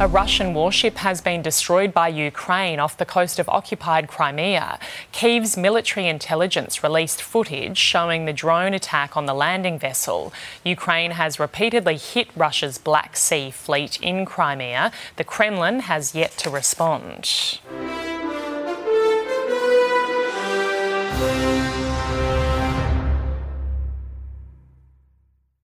A Russian warship has been destroyed by Ukraine off the coast of occupied Crimea. Kyiv's military intelligence released footage showing the drone attack on the landing vessel. Ukraine has repeatedly hit Russia's Black Sea fleet in Crimea. The Kremlin has yet to respond.